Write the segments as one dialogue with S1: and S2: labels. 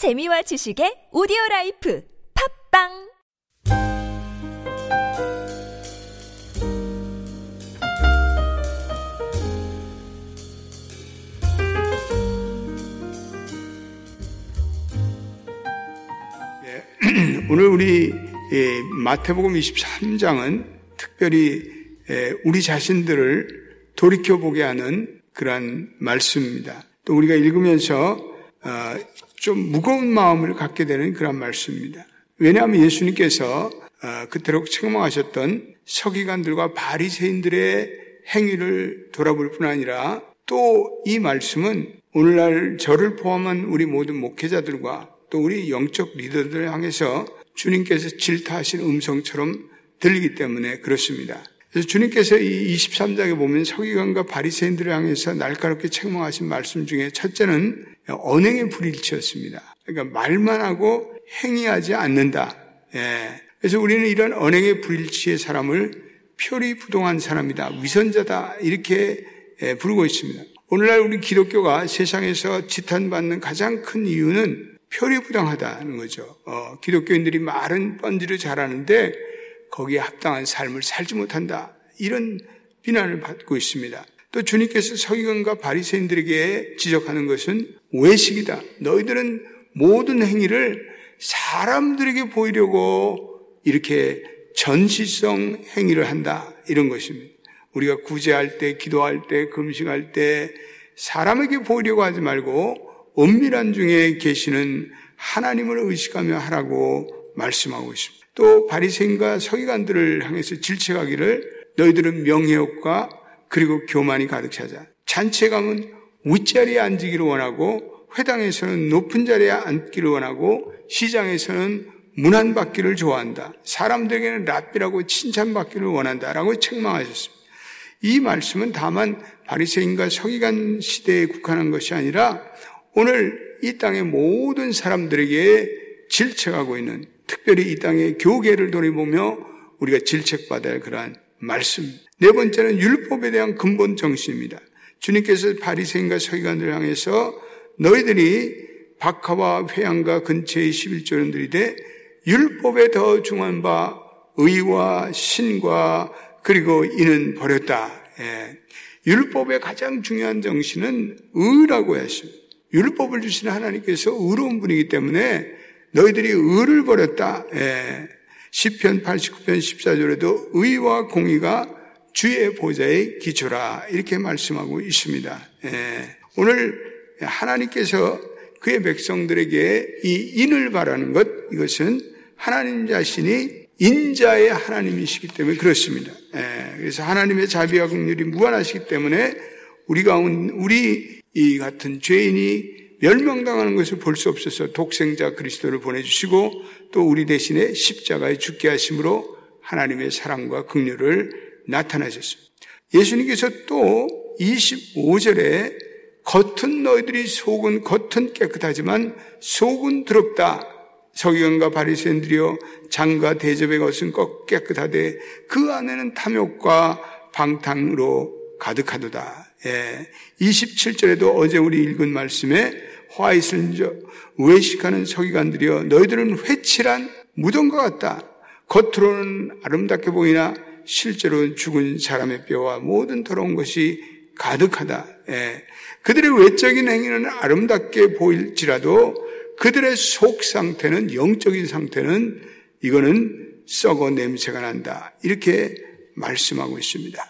S1: 재미와 지식의 오디오 라이프 팝빵
S2: 예, 오늘 우리 예, 마태복음 23장은 특별히 예, 우리 자신들을 돌이켜보게 하는 그러한 말씀입니다. 또 우리가 읽으면서 어, 좀 무거운 마음을 갖게 되는 그런 말씀입니다. 왜냐하면 예수님께서 어, 그토록 책망하셨던 서기관들과 바리새인들의 행위를 돌아볼 뿐 아니라 또 이 말씀은 오늘날 저를 포함한 우리 모든 목회자들과 또 우리 영적 리더들을 향해서 주님께서 질타하신 음성처럼 들리기 때문에 그렇습니다. 그래서 주님께서 이 23장에 보면 서기관과 바리새인들을 향해서 날카롭게 책망하신 말씀 중에 첫째는 언행의 불일치였습니다. 그러니까 말만 하고 행위하지 않는다. 예. 그래서 우리는 이런 언행의 불일치의 사람을 표리 부동한 사람이다. 위선자다. 이렇게 예, 부르고 있습니다. 오늘날 우리 기독교가 세상에서 지탄받는 가장 큰 이유는 표리 부당하다는 거죠. 어, 기독교인들이 말은 뻔지를 잘하는데 거기에 합당한 삶을 살지 못한다. 이런 비난을 받고 있습니다. 또 주님께서 서기관과 바리새인들에게 지적하는 것은 외식이다. 너희들은 모든 행위를 사람들에게 보이려고 이렇게 전시성 행위를 한다. 이런 것입니다. 우리가 구제할 때, 기도할 때, 금식할 때 사람에게 보이려고 하지 말고 은밀한 중에 계시는 하나님을 의식하며 하라고 말씀하고 있습니다. 또 바리새인과 서기관들을 향해서 질책하기를 너희들은 명예욕과 그리고 교만이 가득 차자. 잔치에 가면 윗자리에 앉기를 원하고 회당에서는 높은 자리에 앉기를 원하고 시장에서는 문안 받기를 좋아한다. 사람들에게는 랍비라고 칭찬받기를 원한다라고 책망하셨습니다. 이 말씀은 다만 바리새인과 서기관 시대에 국한한 것이 아니라 오늘 이 땅의 모든 사람들에게 질책하고 있는 특별히 이 땅의 교계를 돌아보며 우리가 질책받아야 할 그러한 말씀. 네 번째는 율법에 대한 근본 정신입니다. 주님께서 바리새인과 서기관들을 향해서 너희들이 박하와 회양과 근처의 11조는 들이 되 율법에 더 중한 바 의와 신과 그리고 이는 버렸다. 예. 율법의 가장 중요한 정신은 의라고 했습니다. 율법을 주신 하나님께서 의로운 분이기 때문에 너희들이 의를 버렸다. 예. 10편 89편 14절에도 의와 공의가 주의 보좌의 기초라 이렇게 말씀하고 있습니다. 예. 오늘 하나님께서 그의 백성들에게 이 인을 바라는 것 이것은 하나님 자신이 인자의 하나님이시기 때문에 그렇습니다. 예. 그래서 하나님의 자비와 긍휼이 무한하시기 때문에 우리가 우리 이 같은 죄인이 멸망당하는 것을 볼 수 없어서 독생자 그리스도를 보내주시고 또 우리 대신에 십자가에 죽게 하심으로 하나님의 사랑과 긍휼을 나타내셨습니다. 예수님께서 또 25절에 겉은 너희들이 속은 겉은 깨끗하지만 속은 더럽다. 서기관과 바리새인들이여 장과 대접의 것은 꼭 깨끗하되 그 안에는 탐욕과 방탕으로 가득하도다. 예. 27절에도 어제 우리 읽은 말씀에 화이슬 외식하는 서기관들이여 너희들은 회칠한 무덤과 같다. 겉으로는 아름답게 보이나 실제로는 죽은 사람의 뼈와 모든 더러운 것이 가득하다. 예. 그들의 외적인 행위는 아름답게 보일지라도 그들의 속 상태는 영적인 상태는 이거는 썩어 냄새가 난다. 이렇게 말씀하고 있습니다.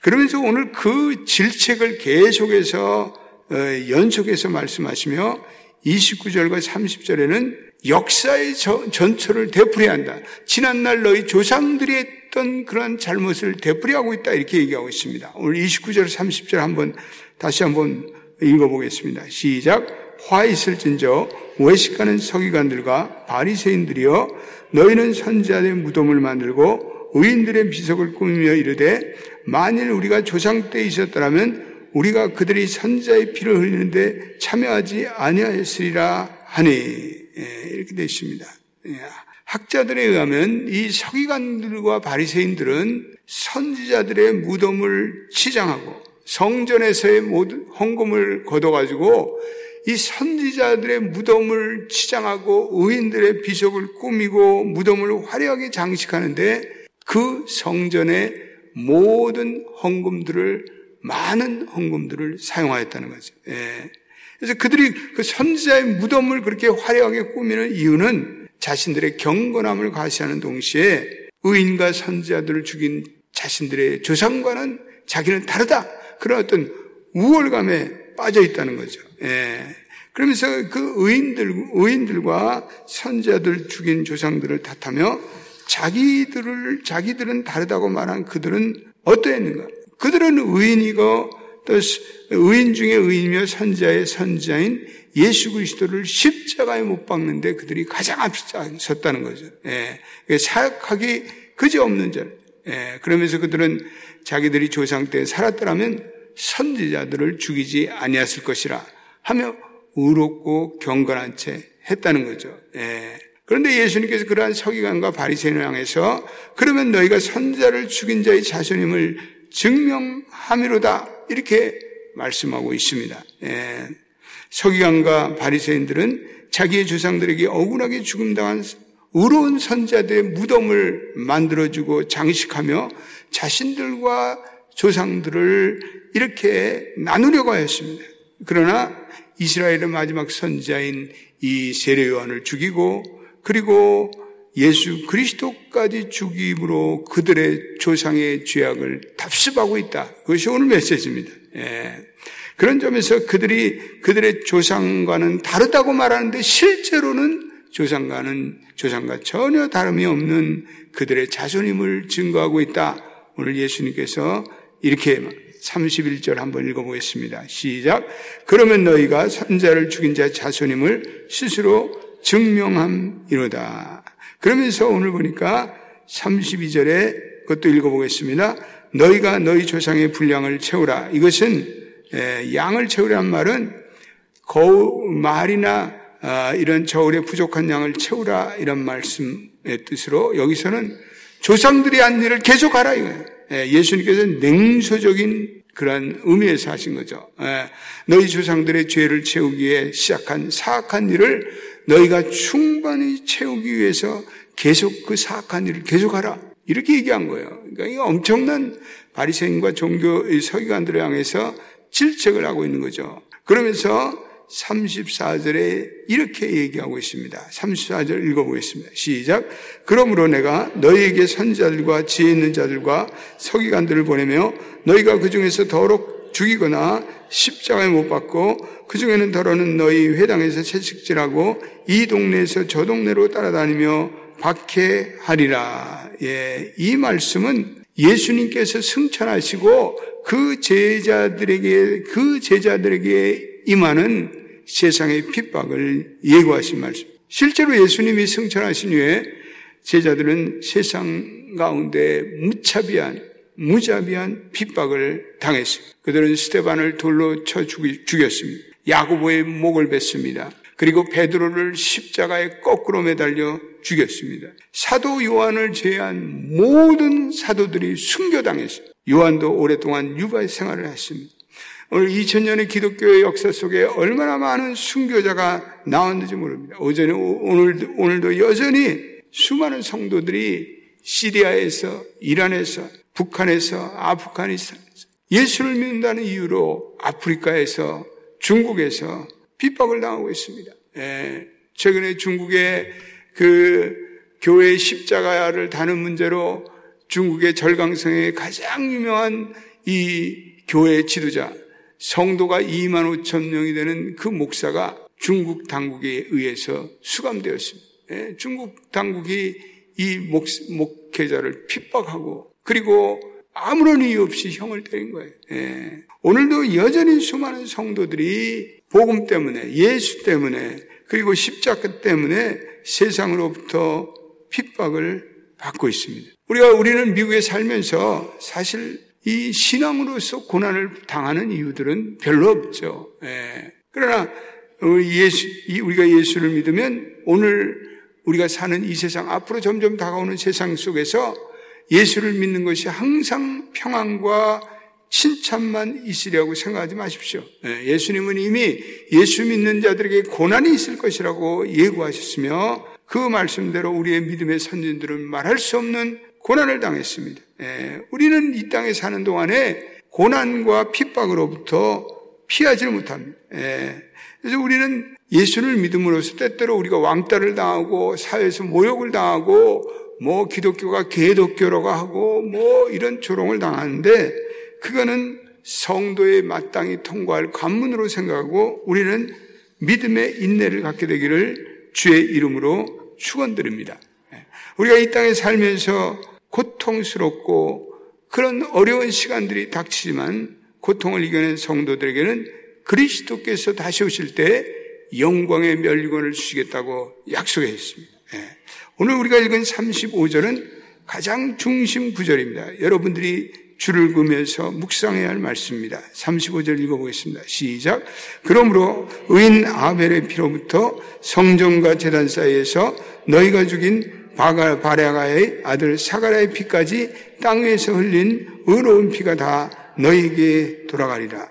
S2: 그러면서 오늘 그 질책을 계속해서 어, 연속해서 말씀하시며 29절과 30절에는 역사의 전초를 되풀이한다. 지난날 너희 조상들이 했던 그런 잘못을 되풀이하고 있다. 이렇게 얘기하고 있습니다. 오늘 29절, 30절 한번 다시 한번 읽어보겠습니다. 시작. 화 있을진저 외식하는 서기관들과 바리새인들이여 너희는 선지자의 무덤을 만들고 의인들의 비석을 꾸미며 이르되 만일 우리가 조상 때 있었더라면 우리가 그들이 선자의 피를 흘리는데 참여하지 아니하였으리라 하니 예, 이렇게 되어 있습니다. 예, 학자들에 의하면 이 서기관들과 바리새인들은 선지자들의 무덤을 치장하고 성전에서의 모든 헌금을 걷어가지고 이 선지자들의 무덤을 치장하고 의인들의 비석을 꾸미고 무덤을 화려하게 장식하는데 그 성전의 모든 헌금들을 많은 헌금들을 사용하였다는 거죠. 예. 그래서 그들이 그 선지자의 무덤을 그렇게 화려하게 꾸미는 이유는 자신들의 경건함을 과시하는 동시에 의인과 선지자들을 죽인 자신들의 조상과는 자기는 다르다. 그런 어떤 우월감에 빠져 있다는 거죠. 예. 그러면서 그 의인들, 의인들과 선자들 죽인 조상들을 탓하며 자기들을, 자기들은 다르다고 말한 그들은 어떠했는가? 그들은 의인이고 또 의인 중에 의인이며 선자의 선자인 예수 그리스도를 십자가에 못 박는데 그들이 가장 앞에 섰다는 거죠. 예. 사역하기 그지없는 자. 예. 그러면서 그들은 자기들이 조상 때 살았더라면 선지자들을 죽이지 아니했을 것이라 하며 의롭고 경건한 채 했다는 거죠. 예. 그런데 예수님께서 그러한 서기관과 바리새인을 향해서 그러면 너희가 선자를 죽인 자의 자손임을 증명함이로다 이렇게 말씀하고 있습니다. 예. 서기관과 바리새인들은 자기의 조상들에게 억울하게 죽음당한 의로운 선자들의 무덤을 만들어주고 장식하며 자신들과 조상들을 이렇게 나누려고 하였습니다. 그러나 이스라엘의 마지막 선자인 이 세례요한을 죽이고 그리고 예수 그리스도까지 죽임으로 그들의 조상의 죄악을 답습하고 있다. 그것이 오늘 메시지입니다. 예. 그런 점에서 그들이 그들의 조상과는 다르다고 말하는데 실제로는 조상과는 조상과 전혀 다름이 없는 그들의 자손임을 증거하고 있다. 오늘 예수님께서 이렇게 31절 한번 읽어보겠습니다. 시작. 그러면 너희가 선자를 죽인 자 자손임을 스스로 증명함이로다. 그러면서 오늘 보니까 32절에 그것도 읽어보겠습니다. 너희가 너희 조상의 분량을 채우라. 이것은 양을 채우라는 말은 거울, 말이나 아, 이런 저울에 부족한 양을 채우라 이런 말씀의 뜻으로 여기서는 조상들이 한 일을 계속하라 이거예요. 예수님께서 냉소적인 그런 의미에서 하신 거죠. 너희 조상들의 죄를 채우기 위해 시작한 사악한 일을 너희가 충분히 채우기 위해서 계속 그 사악한 일을 계속하라. 이렇게 얘기한 거예요. 그러니까 이 엄청난 바리새인과 종교 서기관들을 향해서 질책을 하고 있는 거죠. 그러면서 34절에 이렇게 얘기하고 있습니다. 34절 읽어보겠습니다. 시작. 그러므로 내가 너희에게 선자들과 지혜 있는 자들과 서기관들을 보내며 너희가 그 중에서 더럽 죽이거나 십자가에 못 박고 그 중에는 더러는 너희 회당에서 채식질하고 이 동네에서 저 동네로 따라다니며 박해하리라. 예, 이 말씀은 예수님께서 승천하시고 그 제자들에게 그 제자들에게 임하는 세상의 핍박을 예고하신 말씀. 실제로 예수님이 승천하신 후에 제자들은 세상 가운데 무차비한 무자비한 핍박을 당했습니다. 그들은 스테반을 돌로 쳐 죽였습니다. 야고보의 목을 뱉습니다. 그리고 베드로를 십자가에 거꾸로 매달려 죽였습니다. 사도 요한을 제외한 모든 사도들이 순교당했습니다. 요한도 오랫동안 유발 생활을 했습니다. 오늘 2000년의 기독교의 역사 속에 얼마나 많은 순교자가 나왔는지 모릅니다. 오전에, 오늘, 오늘도 여전히 수많은 성도들이 시리아에서, 이란에서, 북한에서, 아프가니스탄에서 예수를 믿는다는 이유로 아프리카에서, 중국에서 핍박을 당하고 있습니다. 예, 최근에 중국의 그 교회 십자가를 다는 문제로 중국의 절강성의 가장 유명한 이 교회 지도자 성도가 2만 5천 명이 되는 그 목사가 중국 당국에 의해서 수감되었습니다. 예, 중국 당국이 이 목, 목회자를 핍박하고 그리고 아무런 이유 없이 형을 때린 거예요. 예. 오늘도 여전히 수많은 성도들이 복음 때문에 예수 때문에 그리고 십자가 때문에 세상으로부터 핍박을 받고 있습니다. 우리가 우리는 미국에 살면서 사실 이 신앙으로서 고난을 당하는 이유들은 별로 없죠. 예. 그러나 예수, 우리가 예수를 믿으면 오늘 우리가 사는 이 세상 앞으로 점점 다가오는 세상 속에서 예수를 믿는 것이 항상 평안과 칭찬만 있으리라고 생각하지 마십시오. 예, 예수님은 이미 예수 믿는 자들에게 고난이 있을 것이라고 예고하셨으며 그 말씀대로 우리의 믿음의 선진들은 말할 수 없는 고난을 당했습니다. 예, 우리는 이 땅에 사는 동안에 고난과 핍박으로부터 피하지를 못합니다. 예, 그래서 우리는 예수를 믿음으로써 때때로 우리가 왕따를 당하고 사회에서 모욕을 당하고 뭐 기독교가 개독교라고 하고 뭐 이런 조롱을 당하는데 그거는 성도의 마땅히 통과할 관문으로 생각하고 우리는 믿음의 인내를 갖게 되기를 주의 이름으로 축원드립니다. 우리가 이 땅에 살면서 고통스럽고 그런 어려운 시간들이 닥치지만 고통을 이겨낸 성도들에게는 그리스도께서 다시 오실 때 영광의 멸류관을 주시겠다고 약속했습니다. 오늘 우리가 읽은 35절은 가장 중심 구절입니다. 여러분들이 줄을 그면서 묵상해야 할 말씀입니다. 35절 읽어보겠습니다. 시작. 그러므로 의인 아벨의 피로부터 성전과 재단 사이에서 너희가 죽인 바가, 바레아가의 아들 사가라의 피까지 땅 위에서 흘린 의로운 피가 다 너희에게 돌아가리라.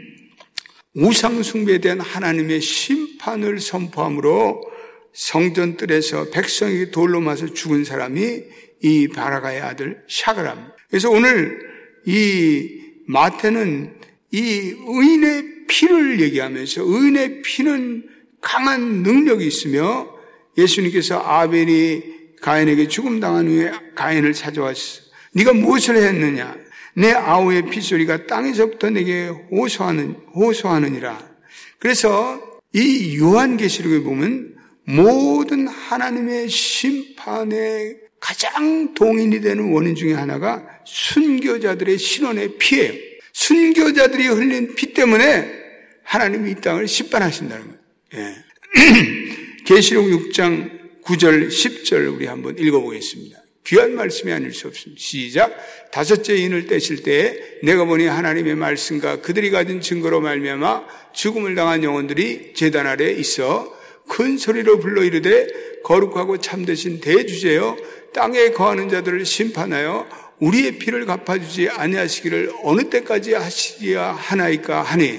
S2: 우상 숭배에 대한 하나님의 심판을 선포함으로 성전 뜰에서 백성이 돌로 맞아 죽은 사람이 이 바라가의 아들 샤가람. 그래서 오늘 이 마태는 이 의인의 피를 얘기하면서 의인의 피는 강한 능력이 있으며 예수님께서 아벨이 가인에게 죽음 당한 후에 가인을 찾아왔어. 네가 무엇을 했느냐? 내 아우의 피소리가 땅에서부터 내게 호소하는 호소하느니라. 그래서 이 요한계시록에 보면 모든 하나님의 심판의 가장 동인이 되는 원인 중에 하나가 순교자들의 신원의 피예요. 순교자들이 흘린 피 때문에 하나님이 이 땅을 심판하신다는 거예요. 예. 계시록 6장 9절 10절 우리 한번 읽어보겠습니다. 귀한 말씀이 아닐 수 없습니다. 시작. 다섯째 인을 떼실 때에 내가 보니 하나님의 말씀과 그들이 가진 증거로 말미암아 죽음을 당한 영혼들이 제단 아래 있어 큰 소리로 불러 이르되 거룩하고 참되신 대주제여 땅에 거하는 자들을 심판하여 우리의 피를 갚아주지 아니하시기를 어느 때까지 하시리야 하나이까 하니.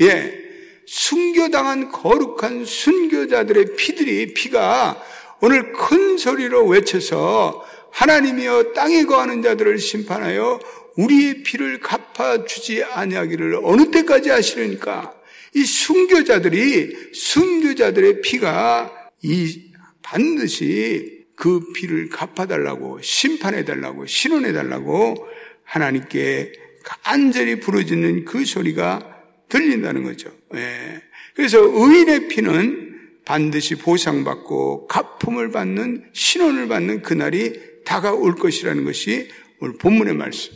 S2: 예 순교당한 거룩한 순교자들의 피들이 피가 오늘 큰 소리로 외쳐서 하나님이여 땅에 거하는 자들을 심판하여 우리의 피를 갚아주지 아니하기를 어느 때까지 하시려니까 이 순교자들이 순교자들의 피가 이 반드시 그 피를 갚아달라고 심판해달라고 신원해달라고 하나님께 간절히 부르짖는 그 소리가 들린다는 거죠. 예. 그래서 의인의 피는 반드시 보상받고 가품을 받는 신원을 받는 그날이 다가올 것이라는 것이 오늘 본문의 말씀.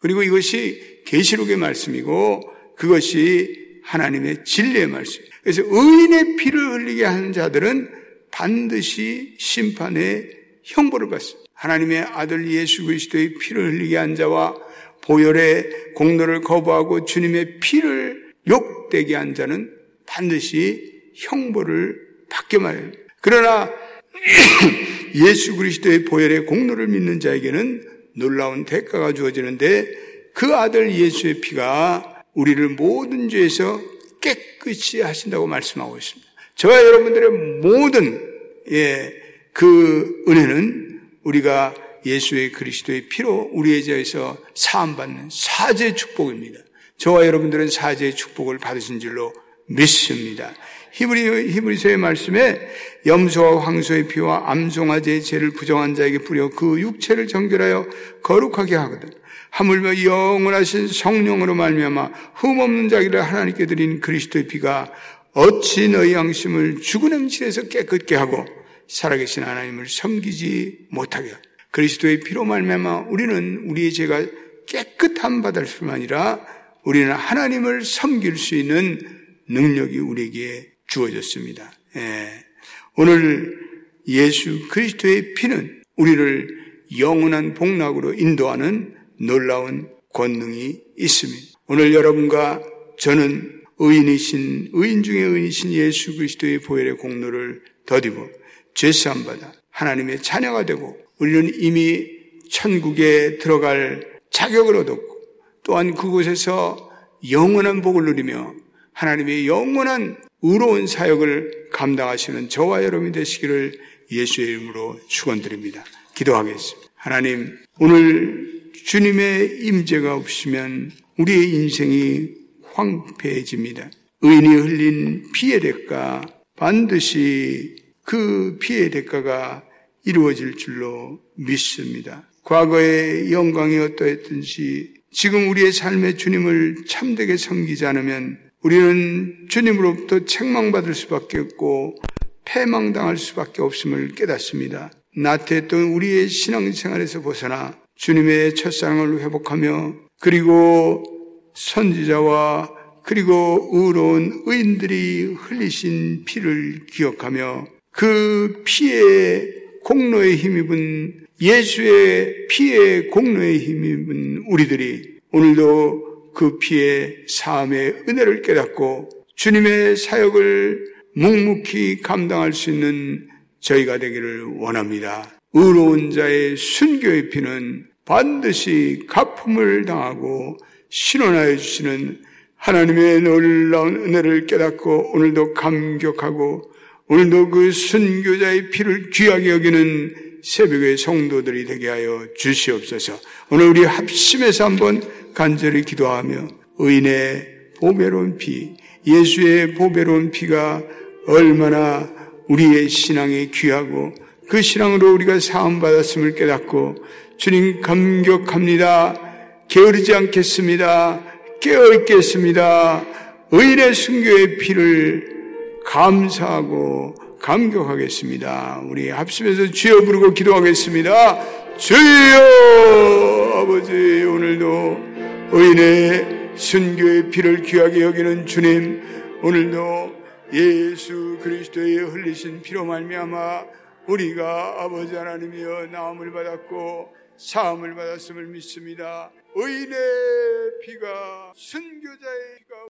S2: 그리고 이것이 계시록의 말씀이고 그것이 하나님의 진리의 말씀. 그래서 의인의 피를 흘리게 하는 자들은 반드시 심판의 형벌을 받습니다. 하나님의 아들 예수 그리스도의 피를 흘리게 한 자와 보혈의 공로를 거부하고 주님의 피를 욕되게 한 자는 반드시 형벌을 받게 말해요. 그러나 예수 그리스도의 보혈의 공로를 믿는 자에게는 놀라운 대가가 주어지는데 그 아들 예수의 피가 우리를 모든 죄에서 깨끗이 하신다고 말씀하고 있습니다. 저와 여러분들의 모든 예, 그 은혜는 우리가 예수의 그리스도의 피로 우리의 죄에서 사함받는 사죄 축복입니다. 저와 여러분들은 사죄의 축복을 받으신 줄로 믿습니다. 히브리, 히브리서의 말씀에 염소와 황소의 피와 암송아지의 죄를 부정한 자에게 뿌려 그 육체를 정결하여 거룩하게 하거든. 하물며 영원하신 성령으로 말미암아 흠없는 자기를 하나님께 드린 그리스도의 피가 어찌 너희 양심을 죽은 행실에서 깨끗게 하고 살아계신 하나님을 섬기지 못하게 그리스도의 피로 말미암아 우리는 우리의 죄가 깨끗함 받을 뿐만 아니라 우리는 하나님을 섬길 수 있는 능력이 우리에게 주어졌습니다. 예. 오늘 예수 그리스도의 피는 우리를 영원한 복락으로 인도하는 놀라운 권능이 있습니다. 오늘 여러분과 저는 의인이신 의인 중에 의인이신 예수 그리스도의 보혈의 공로를 더디고 죄사함 받아 하나님의 자녀가 되고 우리는 이미 천국에 들어갈 자격을 얻었고 또한 그곳에서 영원한 복을 누리며 하나님의 영원한 의로운 사역을 감당하시는 저와 여러분이 되시기를 예수의 이름으로 축원드립니다. 기도하겠습니다. 하나님, 오늘 주님의 임재가 없으면 우리의 인생이 황폐해집니다. 의인이 흘린 피의 대가 반드시 그 피의 대가가 이루어질 줄로 믿습니다. 과거의 영광이 어떠했든지 지금 우리의 삶의 주님을 참되게 섬기지 않으면 우리는 주님으로부터 책망받을 수밖에 없고 패망당할 수밖에 없음을 깨닫습니다. 나태했던 우리의 신앙생활에서 벗어나 주님의 첫사랑을 회복하며 그리고 선지자와 그리고 의로운 의인들이 흘리신 피를 기억하며 그 피의 공로에 힘입은 예수의 피의 공로에 힘입은 우리들이 오늘도 그 피의 사함의 은혜를 깨닫고 주님의 사역을 묵묵히 감당할 수 있는 저희가 되기를 원합니다. 의로운 자의 순교의 피는 반드시 가품을 당하고 신원하여 주시는 하나님의 놀라운 은혜를 깨닫고 오늘도 감격하고 오늘도 그 순교자의 피를 귀하게 여기는 새벽의 성도들이 되게 하여 주시옵소서. 오늘 우리 합심해서 한번 간절히 기도하며 의인의 보배로운 피, 예수의 보배로운 피가 얼마나 우리의 신앙에 귀하고 그 신앙으로 우리가 사함받았음을 깨닫고 주님 감격합니다. 게으르지 않겠습니다. 깨어 있겠습니다. 의인의 순교의 피를 감사하고 감격하겠습니다. 우리 합심해서 주여 부르고 기도하겠습니다. 주여 아버지 오늘도 의인의 순교의 피를 귀하게 여기는 주님 오늘도 예수 그리스도의 흘리신 피로 말미암아 우리가 아버지 하나님이여 나음을 받았고 사함을 받았음을 믿습니다. 의인의 피가 순교자의 피가